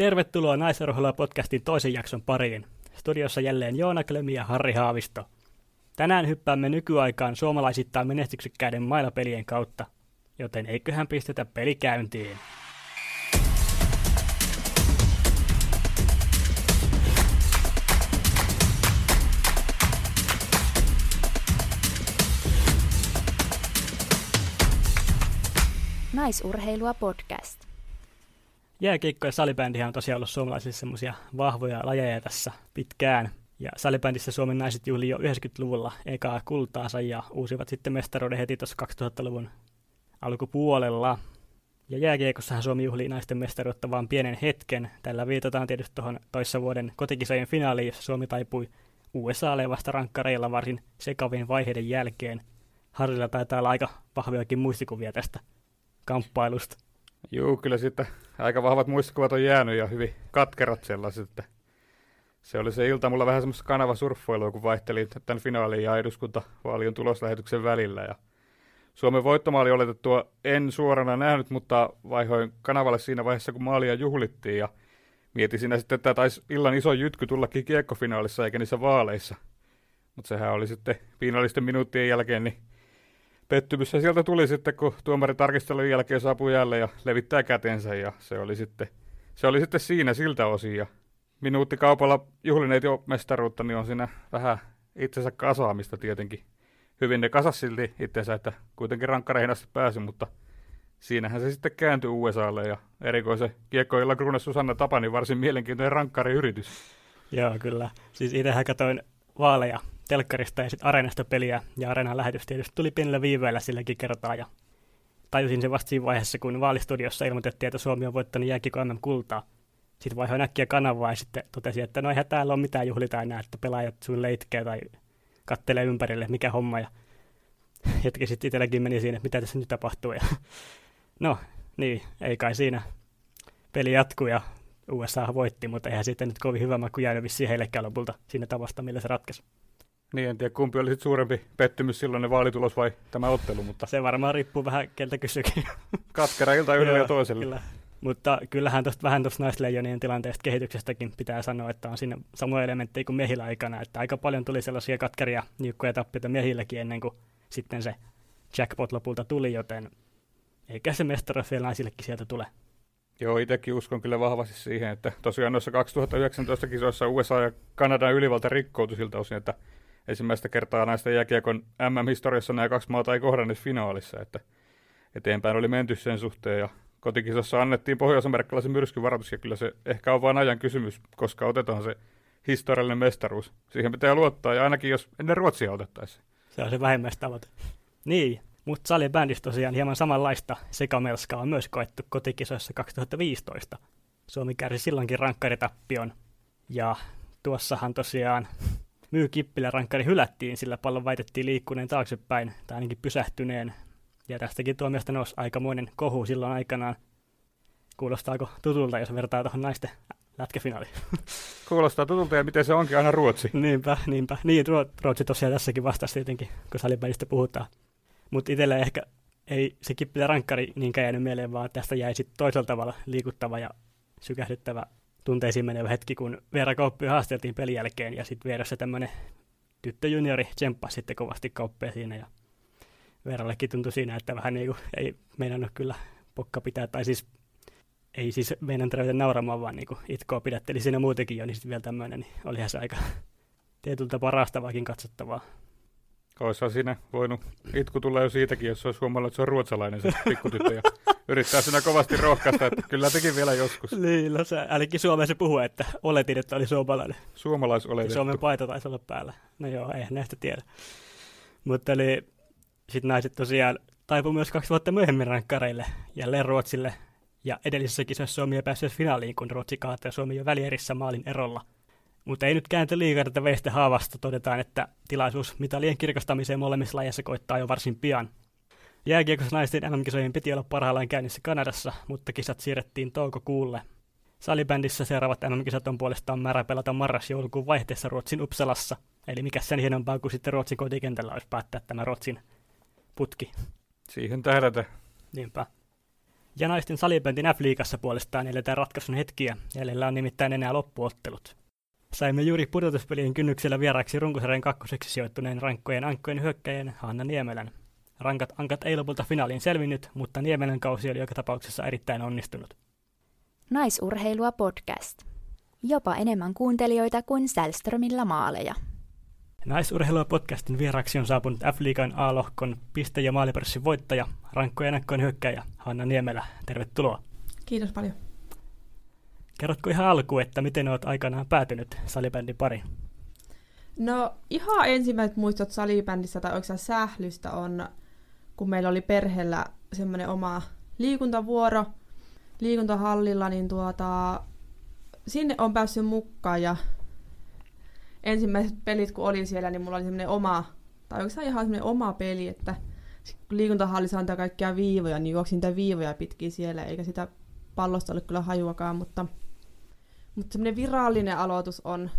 Tervetuloa Naisaruhella podcastin toisen jakson pariin. Studiossa jälleen Joona Klemi ja Harri Haavisto. Tänään hyppäämme nykyaikaan suomalaisittain menestyksekkäiden mailapelien kautta, joten eiköhän pistetä peli käyntiin. Naisurheilua podcast. Jääkiekko ja salibändihän on tosiaan ollut suomalaisille semmoisia vahvoja lajeja tässä pitkään. Ja salibändissä Suomen naiset juhli jo 90-luvulla ekaa kultaansa ja uusivat sitten mestaruuden heti tuossa 2000-luvun alkupuolella. Ja jääkiekossahan Suomi juhli naisten mestaruutta vain pienen hetken. Tällä viitataan tietysti tuohon toissa vuoden kotikisojen finaaliin, jossa Suomi taipui USAlle vasta rankkareilla varsin sekavien vaiheiden jälkeen. Harrilla taitaa olla aika vahviakin muistikuvia tästä kamppailusta. Joo, kyllä sitten aika vahvat muistikuvat on jäänyt ja hyvin katkerat sellaiset, että se oli se ilta mulla vähän semmoista kanavasurffoilua, kun vaihtelin tämän finaalin ja eduskuntavaalion tuloslähetyksen välillä. Ja Suomen voittomaali oletettua en suorana nähnyt, mutta vaihoin kanavalle siinä vaiheessa, kun maalia juhlittiin ja mietin siinä sitten, että taisi illan iso jytky tullakin kiekkofinaalissa eikä niissä vaaleissa. Mutta sehän oli sitten finaalisten minuuttien jälkeen niin pettymys se sieltä tuli sitten, kun tuomari tarkistelun jälkeen saapui jälleen ja levittää kätensä ja se oli sitten, se oli sitten siinä siltä osin ja minuutti kaupalla juhlineet jo mestaruutta, niin on siinä vähän itsensä kasaamista tietenkin. Hyvin ne kasas silti itsensä, että kuitenkin rankkareihin asti pääsi, mutta siinähän se sitten kääntyi USAlle ja erikoisen kiekkoilla Grune Susanna Tapani varsin mielenkiintoinen rankkariyritys. Joo, kyllä. Siis itsehän katoin vaaleja telkkarista ja sitten Areenasta peliä, ja Areenan lähetys tietysti tuli pienellä viiveellä silläkin kertaa, ja tajusin se vasta siinä vaiheessa, kun vaalistudiossa ilmoitettiin, että Suomi on voittanut jääkiekko kultaa. Sitten vaihoin äkkiä kanavaa ja sitten totesi, että no eihän täällä ole mitään juhlita enää, että pelaajat sun leitkee tai kattelee ympärille, mikä homma. Ja hetki sitten itselläkin meni siinä, että mitä tässä nyt tapahtuu. Ja no, niin, ei kai siinä. Peli jatkuu ja USA voitti, mutta eihän sitten nyt kovin hyvä maku jäänyt vissiin heillekään lopulta siinä tavasta, millä se ratkaisi. Niin, en tiedä kumpi oli suurempi pettymys silloin ne vaalitulos vai tämä ottelu, mutta... Se varmaan riippuu vähän keltä kysyykin. Katkera ilta yhdelle ja toiselle. Kyllä. Mutta kyllähän tuosta vähän tuosta naisleijonien tilanteesta kehityksestäkin pitää sanoa, että on siinä samoja elementtejä kuin miehillä aikana, että aika paljon tuli sellaisia katkeria, niukkoja tappioita miehilläkin ennen kuin sitten se jackpot lopulta tuli, joten eikä se mestaruus vielä naisillekin sieltä tule. Joo, itsekin uskon kyllä vahvasti siihen, että tosiaan noissa 2019 kisoissa USA ja Kanadan ylivalta rikkoutui siltä osin, että ensimmäistä kertaa näistä jääkiekon MM-historiassa nämä kaksi maata ei kohdanneet finaalissa, että eteenpäin oli menty sen suhteen ja kotikisassa annettiin pohjois-amerikkalaisen myrskyvaroitus ja kyllä se ehkä on vain ajan kysymys, koska otetaan se historiallinen mestaruus. Siihen pitää luottaa ja ainakin jos ennen Ruotsia otettaisiin. Se on se vähimmäistavoite. Niin, mutta salibändissä tosiaan hieman samanlaista sekamelskaa on myös koettu kotikisoissa 2015. Suomi kärsi silloinkin rankkaritappion ja tuossahan tosiaan myy kippilä rankkari hylättiin, sillä pallon väitettiin liikkuneen taaksepäin, tai ainakin pysähtyneen. Ja tästäkin tuomiosta nousi aikamoinen kohu silloin aikanaan. Kuulostaako tutulta, jos vertaa tuohon naisten lätkäfinaaliin? Kuulostaa tutulta, ja miten se onkin aina Ruotsi. niinpä, niinpä. Niin, Ruotsi tosiaan tässäkin vastasi tietenkin, kun salibändistä puhutaan. Mutta itsellä ehkä ei se kippilä rankkari niinkään jäänyt mieleen, vaan tästä jäi sitten toisella tavalla liikuttava ja sykähdyttävä tunteisiin menevä hetki, kun Veera Kauppia haasteltiin pelin jälkeen ja sitten vieressä tämmöinen tyttöjuniori tsemppasi sitten kovasti kauppia siinä ja Veerallekin tuntui siinä, että vähän niin kuin ei meinannut kyllä pokka pitää, tai siis ei siis meidän ruveta nauramaan, vaan niin kuin itkoa pidätteli siinä muutenkin jo, niin sitten vielä tämmöinen, niin olihan se aika tietyltä parastavaakin katsottavaa. Olisihan siinä voinut itku tulla jo siitäkin, jos olisi huomannut, että se on ruotsalainen se pikkutyttö ja yrittää siinä kovasti rohkaista, että kyllä teki vielä joskus. Niin, no se, ainakin Suomeen se puhuu, että oletin, että oli suomalainen. Suomalais oletettu. Suomen paita taisi olla päällä. No joo, ei näistä tiedä. Mutta eli sitten naiset tosiaan taipui myös kaksi vuotta myöhemmin rankkareille, jälleen Ruotsille. Ja edellisessä kisassa Suomi ei päässyt finaaliin, kun Ruotsi kaatoi Suomi jo välierissä maalin erolla – mutta ei nyt kääntä liikaa tätä veistä haavasta. Todetaan, että tilaisuus mitalien kirkastamiseen molemmissa lajeissa koittaa jo varsin pian. Jääkiekossa naisten MM-kisojen piti olla parhaillaan käynnissä Kanadassa, mutta kisat siirrettiin toukokuulle. Salibändissä seuraavat MM-kisat on puolestaan määrä pelata marras-joulukuun vaihteessa Ruotsin Uppsalassa. Eli mikä sen hienompaa kuin sitten Ruotsin kotikentällä olisi päättää tämä Ruotsin putki. Siihen tähdätä. Niinpä. Ja naisten salibändin F-liigassa puolestaan eletään ratkaisun hetkiä, jäljellä on nimittäin enää loppuottelut. Saimme juuri pudotuspelien kynnyksellä vieraaksi runkosarjan kakkoseksi sijoittuneen rankkojen ankkojen hyökkäjän Hanna Niemelän. Rankat ankat ei lopulta finaaliin selvinnyt, mutta Niemelän kausi oli joka tapauksessa erittäin onnistunut. Naisurheilua podcast. Jopa enemmän kuuntelijoita kuin Sälströmillä maaleja. Naisurheilua podcastin vieraaksi on saapunut F-liigan A-lohkon piste- ja maalipörssin voittaja, rankkojen ankkojen hyökkäjä Hanna Niemelä. Tervetuloa. Kiitos paljon. Kerrotko ihan alkuun, että miten olet aikanaan päätynyt salibändin pariin? No ihan ensimmäiset muistot salibändissä tai oikeastaan sählystä on, kun meillä oli perheellä semmoinen oma liikuntavuoro liikuntahallilla, niin tuota, sinne on päässyt mukaan ja ensimmäiset pelit kun olin siellä, niin mulla oli semmoinen oma, tai oikeastaan ihan semmoinen oma peli, että kun liikuntahallissa antaa kaikkia viivoja, niin juoksin niitä viivoja pitkin siellä, eikä sitä pallosta ole kyllä hajuakaan, mutta mutta semmoinen virallinen aloitus on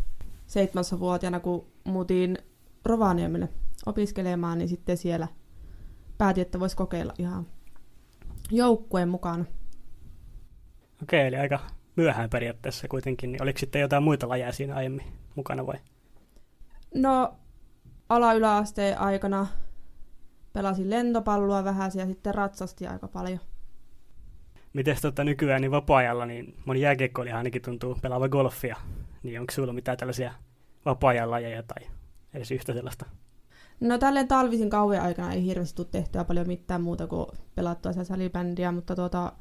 seitsemässä vuotiaana, kun muutin Rovaniemelle opiskelemaan, niin sitten siellä päätin, että voisi kokeilla ihan joukkueen mukana. Okei, eli aika myöhään periaatteessa kuitenkin. Niin oliko sitten jotain muita lajeja siinä aiemmin mukana vai? No, ala-yläasteen aikana pelasin lentopalloa vähän ja sitten ratsasti aika paljon. Miten tota nykyään niin vapaa-ajalla, niin moni jääkiekkoilija ainakin tuntuu pelaava golfia, niin onko sulla mitään tällaisia vapaa-ajan lajeja tai edes yhtä sellaista? No tälleen talvisin kauan aikana ei hirveästi tule tehtyä paljon mitään muuta kuin pelattua sitä salibändiä, mutta tuota,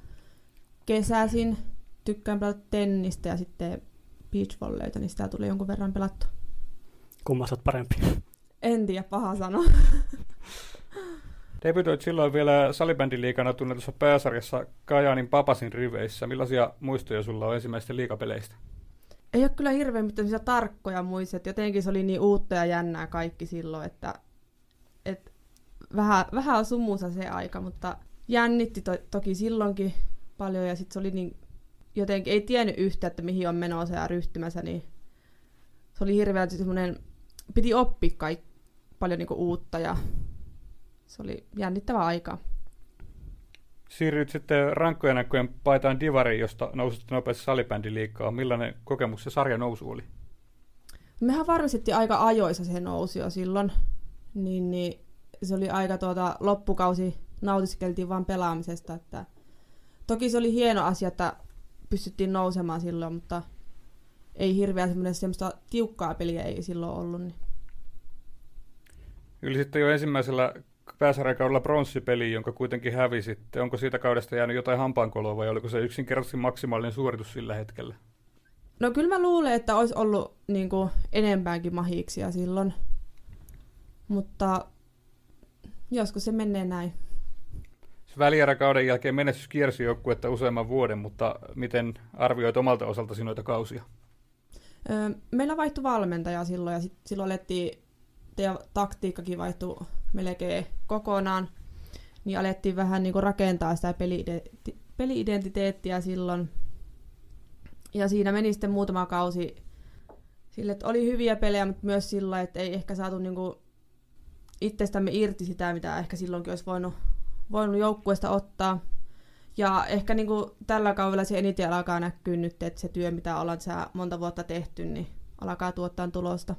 kesäisin tykkään pelata tennistä ja sitten beachvolleyta, niin sitä tuli jonkun verran pelattua. Kummassa olet parempi? En tiedä, paha sanoa. Debytoit silloin vielä salibändiliikana tunnetussa pääsarjassa Kajaanin Papasin riveissä. Millaisia muistoja sulla on ensimmäistä liikapeleistä? Ei ole kyllä hirveän mitään tarkkoja muistot. Jotenkin se oli niin uutta ja jännää kaikki silloin, että, että vähän, vähän on sumusa se aika, mutta jännitti to, toki silloinkin paljon ja sitten se oli niin jotenkin, ei tiennyt yhtä, että mihin on menossa ja ryhtymässä, niin se oli hirveän semmoinen, piti oppia kaikki, paljon niin uutta ja se oli jännittävä aika. Siirryt sitten rankkojen näköjen paitaan Divariin, josta nousit nopeasti salibändiliikkaa. Millainen kokemus se sarja nousu oli? Mehän varmistettiin aika ajoissa se nousi jo silloin. Niin, niin se oli aika tuota, loppukausi nautiskeltiin vain pelaamisesta. Että toki se oli hieno asia, että pystyttiin nousemaan silloin, mutta ei hirveän semmoista tiukkaa peliä ei silloin ollut. Niin. Yli sitten jo ensimmäisellä pääsarjakaudella pronssipeli, jonka kuitenkin hävisitte. Onko siitä kaudesta jäänyt jotain hampaankoloa vai oliko se yksinkertaisesti maksimaalinen suoritus sillä hetkellä? No kyllä mä luulen, että olisi ollut niin kuin, enempäänkin mahiksia silloin. Mutta joskus se menee näin. Välieräkauden jälkeen menestys kiersi joukkuetta useamman vuoden, mutta miten arvioit omalta osaltasi noita kausia? Öö, meillä vaihtui valmentaja silloin ja sit, silloin alettiin, ja taktiikkakin vaihtui melkein kokonaan, niin alettiin vähän niin kuin rakentaa sitä peli-identiteettiä silloin. Ja siinä meni sitten muutama kausi sille, että oli hyviä pelejä, mutta myös sillä, että ei ehkä saatu niin kuin itsestämme irti sitä, mitä ehkä silloinkin olisi voinut, voinut joukkueesta ottaa. Ja ehkä niin kuin tällä kaudella se eniten alkaa näkyä nyt, että se työ, mitä ollaan monta vuotta tehty, niin alkaa tuottaa tulosta.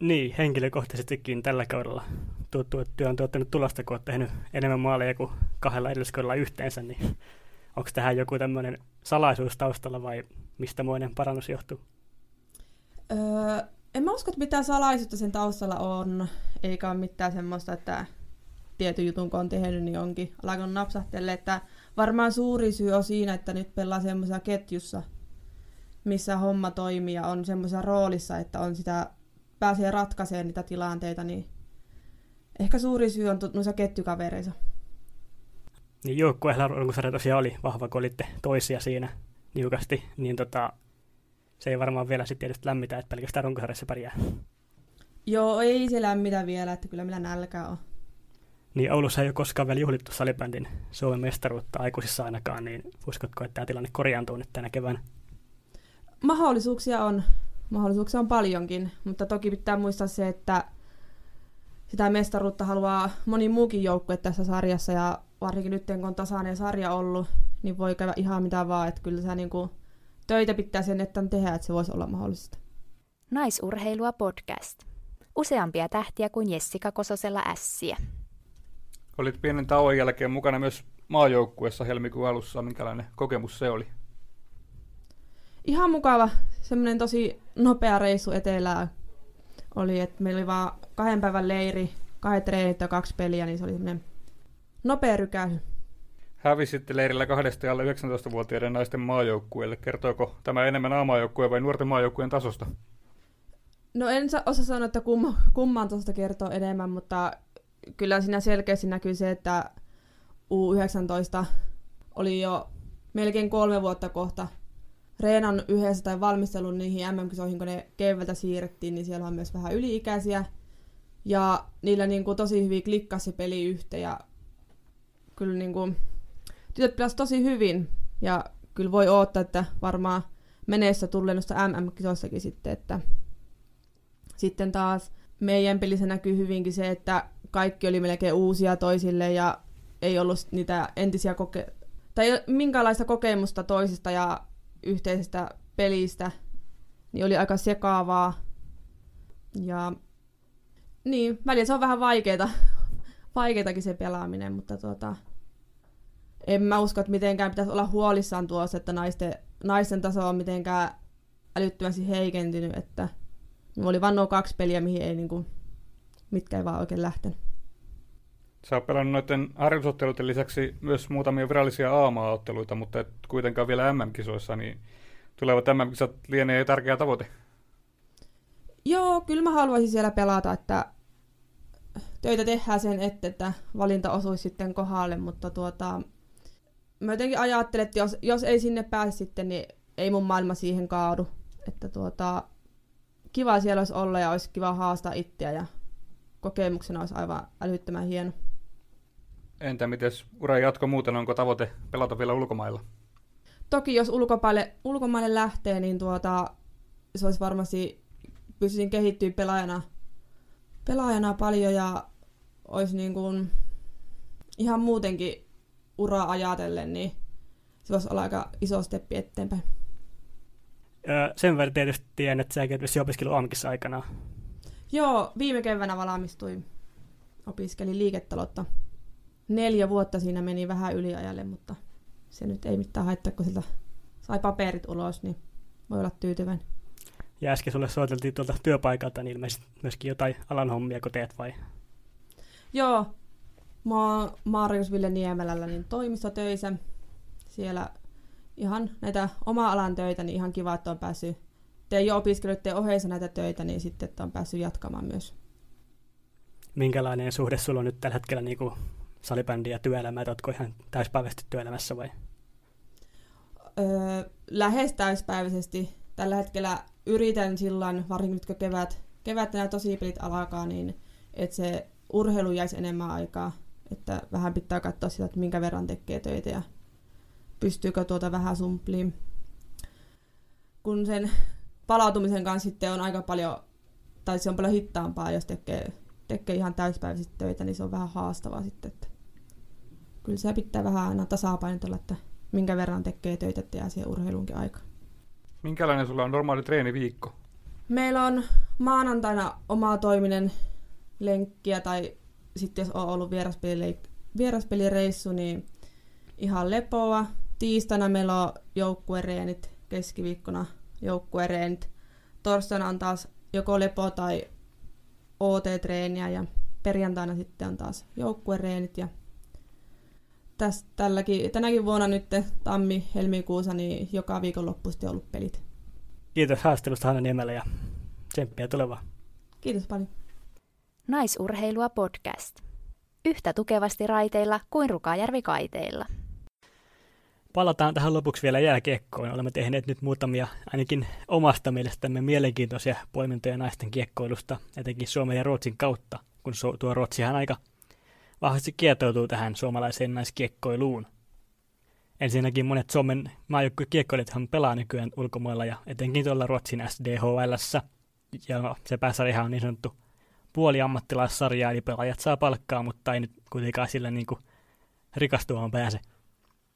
Niin, henkilökohtaisestikin tällä kaudella. Tuntuu, että työ on tuottanut tulosta, kun olet tehnyt enemmän maaleja kuin kahdella edelliskaudella yhteensä, niin onko tähän joku tämmöinen salaisuus taustalla vai mistä muinen parannus johtuu? Öö, en mä usko, että mitään salaisuutta sen taustalla on, eikä ole mitään semmoista, että tietyn jutun kun on tehnyt, niin onkin alkanut napsahtelle, että varmaan suuri syy on siinä, että nyt pelaa semmoisessa ketjussa, missä homma toimii ja on semmoisessa roolissa, että on sitä pääsee ratkaisemaan niitä tilanteita, niin ehkä suuri syy on noissa ketjukavereissa. Niin joukkueella runkosarja tosiaan oli vahva, kun olitte toisia siinä niukasti, niin tota, se ei varmaan vielä sitten tietysti lämmitä, että pelkästään runkosarjassa pärjää. Joo, ei se lämmitä vielä, että kyllä meillä nälkä on. Niin Oulussa ei ole koskaan vielä juhlittu salibändin Suomen mestaruutta aikuisissa ainakaan, niin uskotko, että tämä tilanne korjaantuu nyt tänä keväänä? Mahdollisuuksia on mahdollisuuksia on paljonkin, mutta toki pitää muistaa se, että sitä mestaruutta haluaa moni muukin joukkue tässä sarjassa ja varsinkin nyt kun on tasainen sarja ollut, niin voi käydä ihan mitä vaan, että kyllä sä niinku töitä pitää sen että tehdä, että se voisi olla mahdollista. Naisurheilua podcast. Useampia tähtiä kuin Jessica Kososella ässiä. Olit pienen tauon jälkeen mukana myös maajoukkuessa helmikuun alussa. Minkälainen kokemus se oli? Ihan mukava. Semmoinen tosi nopea reissu etelään oli, että meillä oli vaan kahden päivän leiri, kahdet treenit ja kaksi peliä, niin se oli semmoinen nopea rykäisy. Hävisitte leirillä kahdesta alle 19-vuotiaiden naisten maajoukkueelle. Kertooko tämä enemmän A-maajoukkueen vai nuorten maajoukkueen tasosta? No en osaa sanoa, että kumma, kumman tuosta kertoo enemmän, mutta kyllä siinä selkeästi näkyy se, että U19 oli jo melkein kolme vuotta kohta reenan yhdessä tai valmistelun niihin MM-kisoihin, kun ne keväältä siirrettiin, niin siellä on myös vähän yli-ikäisiä. Ja niillä niin kuin, tosi hyvin klikkasi se peli yhteen ja kyllä niin kuin, tytöt pelasivat tosi hyvin. Ja kyllä voi odottaa, että varmaan meneessä tulee noista MM-kisoissakin sitten, että sitten taas meidän pelissä näkyy hyvinkin se, että kaikki oli melkein uusia toisille ja ei ollut niitä entisiä koke- tai minkälaista kokemusta toisista ja yhteisestä pelistä, niin oli aika sekaavaa. Ja niin, välillä se on vähän vaikeeta, vaikeetakin se pelaaminen, mutta tuota, en mä usko, että mitenkään pitäisi olla huolissaan tuossa, että naisten, naisten taso on mitenkään älyttömästi heikentynyt, että oli vain nuo kaksi peliä, mihin ei niinku, mitkä ei vaan oikein lähtenyt. Sä oot pelannut noiden harjoitusotteluiden lisäksi myös muutamia virallisia aama-otteluita, mutta et kuitenkaan vielä MM-kisoissa, niin tulevat MM-kisat lienee tärkeä tavoite. Joo, kyllä mä haluaisin siellä pelata, että töitä tehdään sen, että, että valinta osuisi sitten kohdalle, mutta tuota, mä jotenkin ajattelen, että jos, jos ei sinne pääse sitten, niin ei mun maailma siihen kaadu. Että tuota, kiva siellä olisi olla ja olisi kiva haastaa itseä ja kokemuksena olisi aivan älyttömän hieno. Entä miten uran jatko muuten, onko tavoite pelata vielä ulkomailla? Toki jos ulkomaille, ulkomaille lähtee, niin tuota, se olisi varmasti, pystyisin kehittyä pelaajana, pelaajana paljon ja olisi niin kuin ihan muutenkin uraa ajatellen, niin se voisi olla aika iso steppi eteenpäin. Öö, sen verran tietysti tiedän, että säkin olet opiskellut AMKissa aikana. Joo, viime keväänä valmistuin. Opiskelin liiketaloutta. Neljä vuotta siinä meni vähän yliajalle, mutta se nyt ei mitään haittaa, kun siltä sai paperit ulos, niin voi olla tyytyväinen. Ja äsken sulle soiteltiin tuolta työpaikalta, niin ilmeisesti myöskin jotain alan hommia, kun teet vai? Joo, mä oon Marius Ville Niemelällä niin toimistotöissä. Siellä ihan näitä oma-alan töitä, niin ihan kiva, että on päässyt teen jo opiskelijoiden ohjeissa näitä töitä, niin sitten että on päässyt jatkamaan myös. Minkälainen suhde sulla on nyt tällä hetkellä niin kuin salibändi ja työelämä, että oletko ihan täyspäiväisesti työelämässä vai? Öö, lähes täyspäiväisesti. Tällä hetkellä yritän silloin, varsinkin nyt kun kevät, kevät nämä tosi pelit alkaa, niin että se urheilu jäisi enemmän aikaa. Että vähän pitää katsoa sitä, että minkä verran tekee töitä ja pystyykö tuota vähän sumpliin. Kun sen palautumisen kanssa sitten on aika paljon, tai se on paljon hittaampaa, jos tekee, tekee ihan täyspäiväisesti töitä, niin se on vähän haastavaa sitten. Että kyllä se pitää vähän aina tasapainotella, että minkä verran tekee töitä, että jää siihen urheilunkin aika. Minkälainen sulla on normaali treeniviikko? Meillä on maanantaina oma toiminen lenkkiä tai sitten jos on ollut vieraspelireissu, niin ihan lepoa. Tiistaina meillä on joukkuereenit, keskiviikkona joukkuereenit. Torstaina on taas joko lepo tai OT-treeniä ja perjantaina sitten on taas joukkuereenit ja tästä, tälläkin, tänäkin vuonna nyt tammi-helmikuussa niin joka viikonloppu sitten on ollut pelit. Kiitos haastelusta Hanna Niemellä ja tsemppiä tulevaa. Kiitos paljon. Naisurheilua podcast. Yhtä tukevasti raiteilla kuin Rukajärvi kaiteilla. Palataan tähän lopuksi vielä jääkiekkoon. Olemme tehneet nyt muutamia ainakin omasta mielestämme mielenkiintoisia poimintoja naisten kiekkoilusta, etenkin Suomen ja Ruotsin kautta, kun tuo Ruotsihan aika vahvasti kietoutuu tähän suomalaiseen naiskiekkoiluun. Ensinnäkin monet Suomen maajoukkuekiekkoilijathan pelaa nykyään ulkomailla ja etenkin tuolla Ruotsin SDHL. Ja se pääsarjahan on niin sanottu puoliammattilaissarja, eli pelaajat saa palkkaa, mutta ei nyt kuitenkaan sillä niin kuin rikastumaan pääse.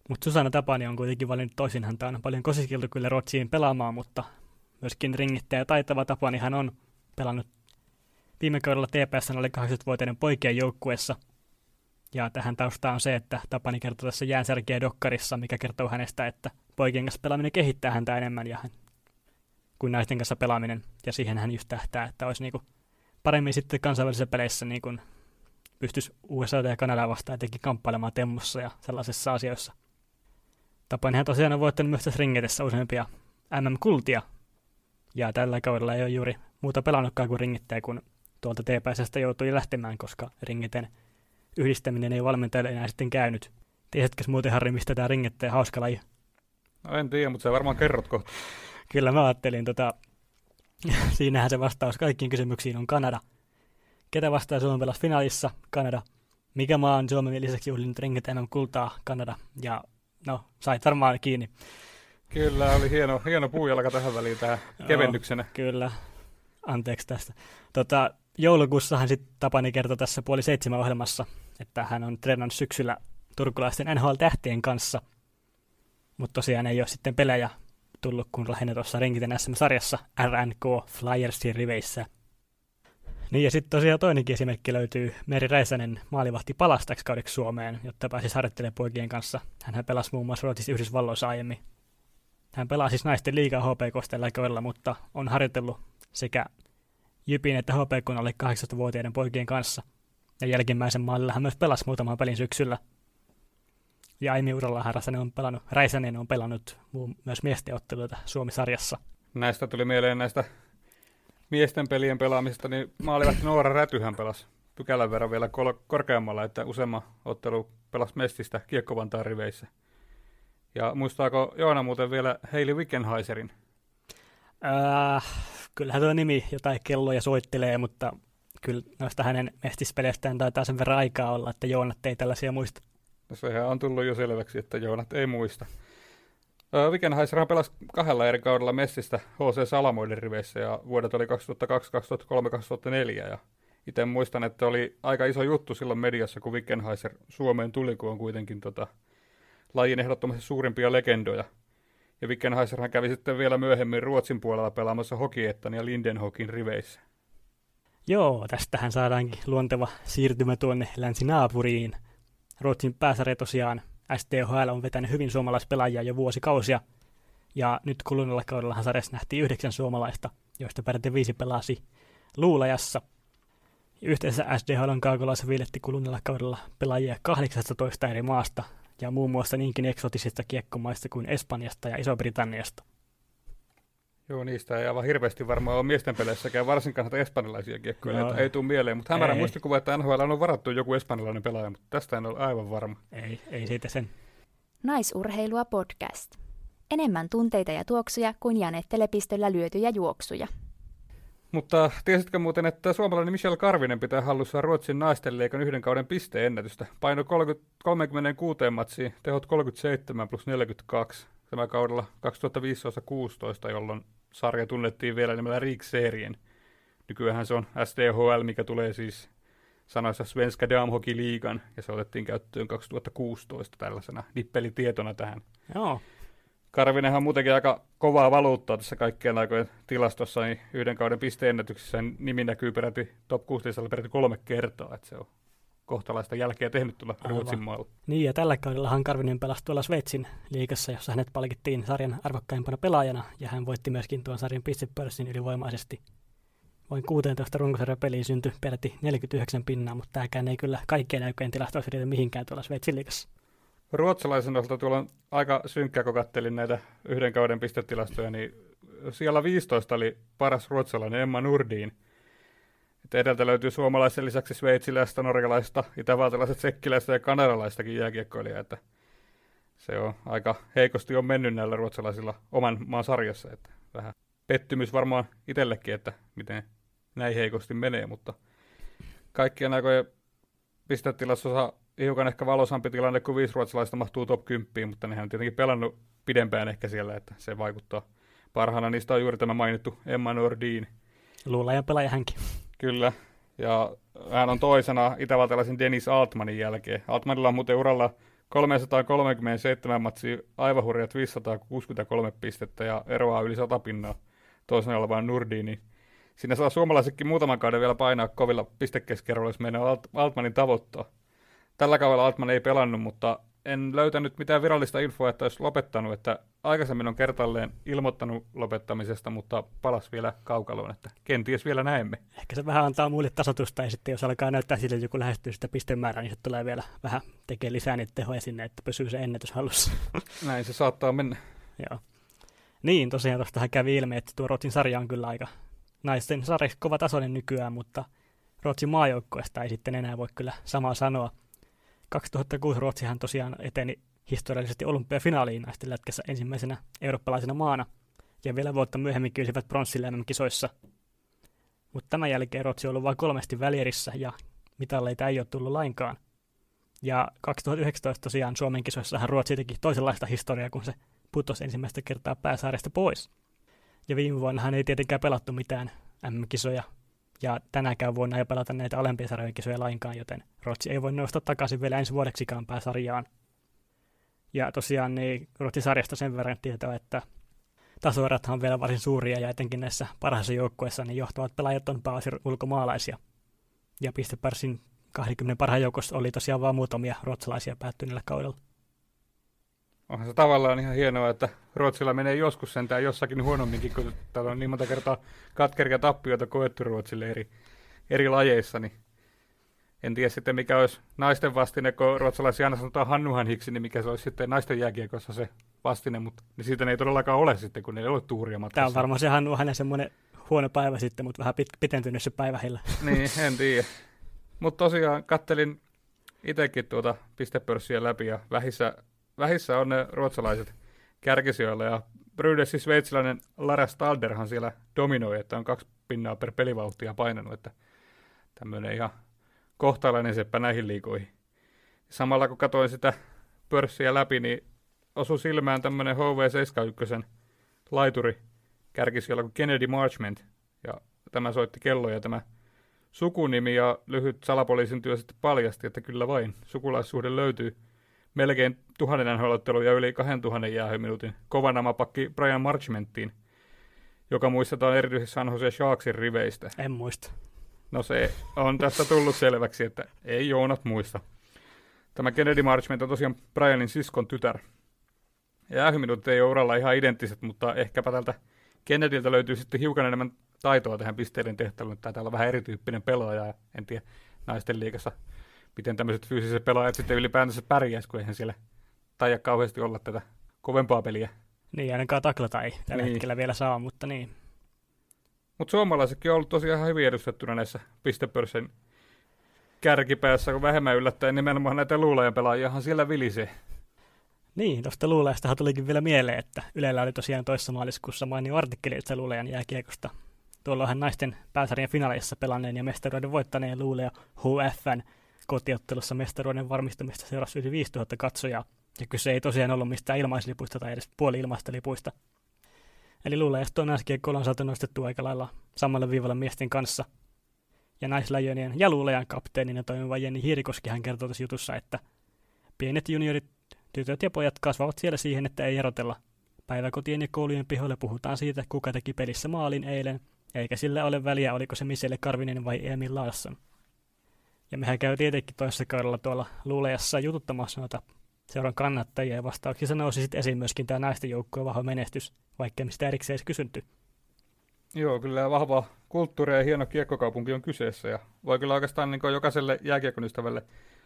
Mutta Susanna Tapani on kuitenkin valinnut toisin. Häntä on paljon kosiskiltu kyllä Ruotsiin pelaamaan, mutta myöskin ringittäjä taitava Tapani hän on pelannut viime kaudella TPS oli 80-vuotiaiden poikien joukkueessa. Ja tähän taustaan on se, että Tapani kertoo tässä jäänsärkeä dokkarissa, mikä kertoo hänestä, että poikien kanssa pelaaminen kehittää häntä enemmän ja hän, kuin naisten kanssa pelaaminen. Ja siihen hän just tähtää, että olisi niinku paremmin sitten kansainvälisissä peleissä niin kuin pystyisi USA ja Kanadaa vastaan jotenkin kamppailemaan temmossa ja sellaisissa asioissa. Tapanihan tosiaan on voittanut myös tässä ringetessä useampia MM-kultia. Ja tällä kaudella ei ole juuri muuta pelannutkaan kuin ringittäjä, kun tuolta TPSstä joutui lähtemään, koska ringeten yhdistäminen ei valmentajalle enää sitten käynyt. Tiesitkö muuten, Harri, mistä tämä ringittäjä hauska laji? No en tiedä, mutta sä varmaan kerrot kohta. Kyllä mä ajattelin, tota, siinähän se vastaus kaikkiin kysymyksiin on Kanada. Ketä vastaa Suomen pelas finaalissa? Kanada. Mikä maa on Suomen lisäksi juhlinut ringit kultaa? Kanada. Ja no, sait varmaan kiinni. Kyllä, oli hieno, hieno puujalka tähän väliin tähän kevennyksenä. Joo, kyllä, anteeksi tästä. Tota, joulukuussahan sitten Tapani kertoi tässä puoli seitsemän ohjelmassa, että hän on treenannut syksyllä turkulaisten NHL-tähtien kanssa, mutta tosiaan ei ole sitten pelejä tullut, kun lähinnä tuossa Rinkiten SM-sarjassa RNK Flyersin riveissä. Niin ja sitten tosiaan toinenkin esimerkki löytyy Meri Räisänen maalivahti palastaksi kaudeksi Suomeen, jotta pääsisi harjoittelemaan poikien kanssa. Hän pelasi muun muassa Ruotsissa Yhdysvalloissa aiemmin. Hän pelaa siis naisten liigaa HPK tällä mutta on harjoitellut sekä Jypin että HPK alle 18-vuotiaiden poikien kanssa. Ja jälkimmäisen maalilla hän myös pelasi muutaman pelin syksyllä. Ja aiemmin uralla Räisänen on pelannut, Räisänen on pelannut myös miesten otteluita Suomi-sarjassa. Näistä tuli mieleen näistä miesten pelien pelaamisesta, niin maalivahti Noora Rätyhän pelasi pykälän verran vielä kol- korkeammalla, että useamman ottelu pelasi Mestistä kiekkovantaan riveissä. Ja muistaako Joona muuten vielä Heili Wickenheiserin? Äh, kyllähän tuo nimi jotain kelloja soittelee, mutta kyllä noista hänen mestispeleistään taitaa sen verran aikaa olla, että Joonat ei tällaisia muista. No sehän on tullut jo selväksi, että Joonat ei muista. Wickenheiserhan pelasi kahdella eri kaudella Messistä HC Salamoiden riveissä ja vuodet oli 2002, 2003, 2004 ja itse muistan, että oli aika iso juttu silloin mediassa, kun Wickenheiser Suomeen tuli, kun on kuitenkin tota, lajin ehdottomasti suurimpia legendoja. Ja Wickenheiserhan kävi sitten vielä myöhemmin Ruotsin puolella pelaamassa Hokiettan ja Lindenhokin riveissä. Joo, tästähän saadaankin luonteva siirtymä tuonne länsinaapuriin. Ruotsin pääsarja tosiaan STHL on vetänyt hyvin suomalaispelaajia jo vuosikausia, ja nyt kuluneella kaudellahan sarjassa nähtiin yhdeksän suomalaista, joista peräti viisi pelasi Luulajassa. Yhteensä SDHL on kaukolaisen viiletti kuluneella kaudella pelaajia 18 eri maasta, ja muun muassa niinkin eksotisista kiekkomaista kuin Espanjasta ja Iso-Britanniasta. Joo, niistä ei aivan hirveästi varmaan ole miesten peleissäkään, varsinkaan näitä espanjalaisia kiekkoja, no, ei tule mieleen, mutta hämärä muistikuva, että NHL on varattu joku espanjalainen pelaaja, mutta tästä en ole aivan varma. Ei, ei siitä sen. Naisurheilua podcast. Enemmän tunteita ja tuoksuja kuin Janette-lepistöllä lyötyjä juoksuja. Mutta tiesitkö muuten, että suomalainen Michel Karvinen pitää hallussa Ruotsin naisten leikan yhden kauden pisteennätystä. Paino 30, 36 matsiin, tehot 37 plus 42 tämä kaudella 2015-16, jolloin sarja tunnettiin vielä nimellä Rikserien. Nykyään se on SDHL, mikä tulee siis sanoissa Svenska Damhockey Liigan, ja se otettiin käyttöön 2016 tällaisena nippelitietona tähän. Joo. Karvinenhan on muutenkin aika kovaa valuuttaa tässä kaikkien aikojen tilastossa, niin yhden kauden pisteennätyksessä nimi näkyy peräti top 16 peräti kolme kertaa, että se on kohtalaista jälkeä tehnyt Aivan. Ruotsin maalla. Niin, ja tällä kaudellahan Karvinen pelasi tuolla Sveitsin liigassa, jossa hänet palkittiin sarjan arvokkaimpana pelaajana, ja hän voitti myöskin tuon sarjan pistepörssin ylivoimaisesti. Voin 16 runkosarjan peliin syntyi peräti 49 pinnaa, mutta tämäkään ei kyllä kaikkien aikojen tilastoissa riitä mihinkään tuolla Sveitsin liigassa. Ruotsalaisen osalta tuolla on aika synkkää, kun kattelin näitä yhden kauden pistetilastoja, niin siellä 15 oli paras ruotsalainen Emma Nurdin – että edeltä löytyy suomalaisen lisäksi sveitsiläistä, norjalaista, itävaltalaista, tsekkiläistä ja kanadalaistakin jääkiekkoilijaa, että se on aika heikosti on mennyt näillä ruotsalaisilla oman maan sarjassa, että vähän pettymys varmaan itsellekin, että miten näin heikosti menee, mutta kaikkien aikojen pistetilassa hiukan ehkä valosampi tilanne, kun viisi ruotsalaista mahtuu top 10, mutta nehän on tietenkin pelannut pidempään ehkä siellä, että se vaikuttaa. Parhaana niistä on juuri tämä mainittu Emma Nordin. ja pelaaja hänkin. Kyllä, ja hän on toisena itävaltalaisen Dennis Altmanin jälkeen. Altmanilla on muuten uralla 337 matsia, aivan hurjat 563 pistettä ja eroaa yli 100 pinnaa toisena olevaan Nurdiin, niin siinä saa suomalaisetkin muutaman kauden vielä painaa kovilla pistekeskeroilla, jos Alt- Altmanin tavoittaa. Tällä kaudella Altman ei pelannut, mutta en löytänyt mitään virallista infoa, että olisi lopettanut, että aikaisemmin on kertalleen ilmoittanut lopettamisesta, mutta palas vielä kaukaloon, että kenties vielä näemme. Ehkä se vähän antaa muille tasotusta ja sitten jos alkaa näyttää sille, että joku lähestyy sitä pistemäärää, niin se tulee vielä vähän tekee lisää niitä tehoja sinne, että pysyy se ennätys halussa. Näin se saattaa mennä. Joo. Niin, tosiaan tuostahan kävi ilmi, että tuo Ruotsin sarja on kyllä aika naisten sarjaksi kova tasoinen nykyään, mutta Ruotsin maajoukkueesta ei sitten enää voi kyllä samaa sanoa. 2006 Ruotsihan tosiaan eteni historiallisesti olympiafinaaliin naisten lätkässä ensimmäisenä eurooppalaisena maana, ja vielä vuotta myöhemmin kyysivät pronssille kisoissa Mutta tämän jälkeen Ruotsi on ollut vain kolmesti välierissä, ja mitalleita ei ole tullut lainkaan. Ja 2019 tosiaan Suomen kisoissahan Ruotsi teki toisenlaista historiaa, kun se putosi ensimmäistä kertaa pääsaaresta pois. Ja viime vuonnahan ei tietenkään pelattu mitään M-kisoja, ja tänäkään vuonna ei pelata näitä alempia sarjojen lainkaan, joten Ruotsi ei voi nousta takaisin vielä ensi vuodeksikaan pääsarjaan. Ja tosiaan niin Ruotsin sarjasta sen verran tietoa, että tasoerat on vielä varsin suuria ja etenkin näissä parhaissa joukkueissa niin johtavat pelaajat on pääosin ulkomaalaisia. Ja pistepärsin 20 parhaan joukossa oli tosiaan vain muutamia ruotsalaisia päättyneellä kaudella. Onhan se tavallaan ihan hienoa, että Ruotsilla menee joskus sentään jossakin huonomminkin, kun täällä on niin monta kertaa katkeria tappioita koettu Ruotsille eri, eri lajeissa, niin en tiedä sitten mikä olisi naisten vastine, kun ruotsalaisia aina sanotaan Hannuhan hiksi, niin mikä se olisi sitten naisten jääkiekossa se vastine, mutta niin siitä ne ei todellakaan ole sitten, kun ne ei ole tuuria matkassa. Tämä on varmaan se Hannu hänen semmoinen huono päivä sitten, mutta vähän pit- pitentynyt se päivä heillä. niin, en tiedä. Mutta tosiaan kattelin itsekin tuota pistepörssiä läpi ja vähissä, vähissä on ne ruotsalaiset kärkisijoilla ja Brydesin sveitsiläinen Lara Stalderhan siellä dominoi, että on kaksi pinnaa per pelivauhtia painanut, että tämmöinen ihan kohtalainen seppä näihin liikoihin. Samalla kun katsoin sitä pörssiä läpi, niin osui silmään tämmöinen HV71 laituri kärkisi kuin Kennedy Marchment, ja tämä soitti kelloja tämä sukunimi ja lyhyt salapoliisin työ sitten paljasti, että kyllä vain sukulaissuhde löytyy melkein tuhannen nhl ja yli 2000 jäähyminuutin kovanamapakki Brian Marchmenttiin, joka muistetaan erityisesti San Jose Sharksin riveistä. En muista. No se on tästä tullut selväksi, että ei Joonat muista. Tämä Kennedy Marchment on tosiaan Brianin siskon tytär. Jäähyminuutit ei ole uralla ihan identtiset, mutta ehkäpä tältä Kennedyltä löytyy sitten hiukan enemmän taitoa tähän pisteiden tehtävään. Täällä on vähän erityyppinen pelaaja ja en tiedä naisten liikassa, miten tämmöiset fyysiset pelaajat sitten ylipäätänsä pärjäisi, kun eihän siellä taida kauheasti olla tätä kovempaa peliä. Niin, ainakaan taklata ei tällä niin. hetkellä vielä saa, mutta niin. Mutta suomalaisetkin on ollut tosiaan ihan hyvin edustettuna näissä pistepörssin kärkipäässä, kun vähemmän yllättäen nimenomaan näitä luulajan pelaajiahan siellä vilisee. Niin, tuosta luulajastahan tulikin vielä mieleen, että Ylellä oli tosiaan toisessa maaliskuussa mainio artikkeli itse luulajan jääkiekosta. Tuolloinhan naisten pääsarjan finaaleissa pelanneen ja mestaruuden voittaneen luuleja HFN kotiottelussa mestaruuden varmistamista seurasi yli 5000 katsojaa. Ja kyse ei tosiaan ollut mistään ilmaislipuista tai edes puoli ilmaista lipuista. Eli luulajasta on naiskiekkoilla on saatu nostettu aika lailla samalle viivalle miesten kanssa. Ja naisläjönien ja luulajan kapteenina toimiva Jenni Hiirikoski hän kertoi tässä jutussa, että pienet juniorit, tytöt ja pojat kasvavat siellä siihen, että ei erotella. Päiväkotien ja koulujen pihoille puhutaan siitä, kuka teki pelissä maalin eilen, eikä sillä ole väliä, oliko se Michelle Karvinen vai Emil Larsson. Ja mehän käy tietenkin toisessa kaudella tuolla luulajassa jututtamassa noita seuran kannattajia, ja vastauksissa nousi sitten esiin myöskin tämä naisten joukkueen vahva menestys, vaikka mistä erikseen edes kysynty. Joo, kyllä vahva kulttuuri ja hieno kiekkokaupunki on kyseessä, ja voi kyllä oikeastaan niin jokaiselle jääkiekon ystävälle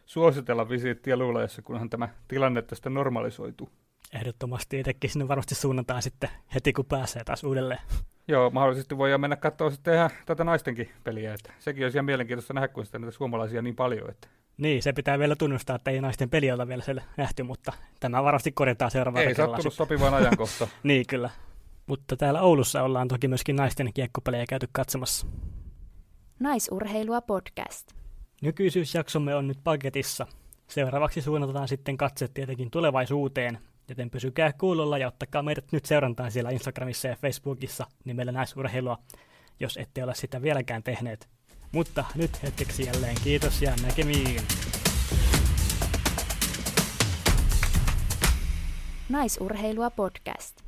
suositella visiittiä luulajassa, kunhan tämä tilanne tästä normalisoituu. Ehdottomasti itsekin sinne varmasti suunnataan sitten heti, kun pääsee taas uudelleen. Joo, mahdollisesti voidaan mennä katsoa sitten ihan tätä naistenkin peliä. Että sekin olisi ihan mielenkiintoista nähdä, kun sitä näitä suomalaisia niin paljon. Että. Niin, se pitää vielä tunnustaa, että ei naisten peli ole vielä siellä nähty, mutta tämä varmasti korjataan seuraavalla Ei sattunut sopivaan ajankohta. niin, kyllä. Mutta täällä Oulussa ollaan toki myöskin naisten kiekkopelejä käyty katsomassa. Naisurheilua podcast. Nykyisyysjaksomme on nyt paketissa. Seuraavaksi suunnataan sitten katse tietenkin tulevaisuuteen, joten pysykää kuulolla ja ottakaa meidät nyt seurantaan siellä Instagramissa ja Facebookissa nimellä Naisurheilua, jos ette ole sitä vieläkään tehneet. Mutta nyt hetkeksi jälleen kiitos ja näkemiin. Naisurheilua podcast.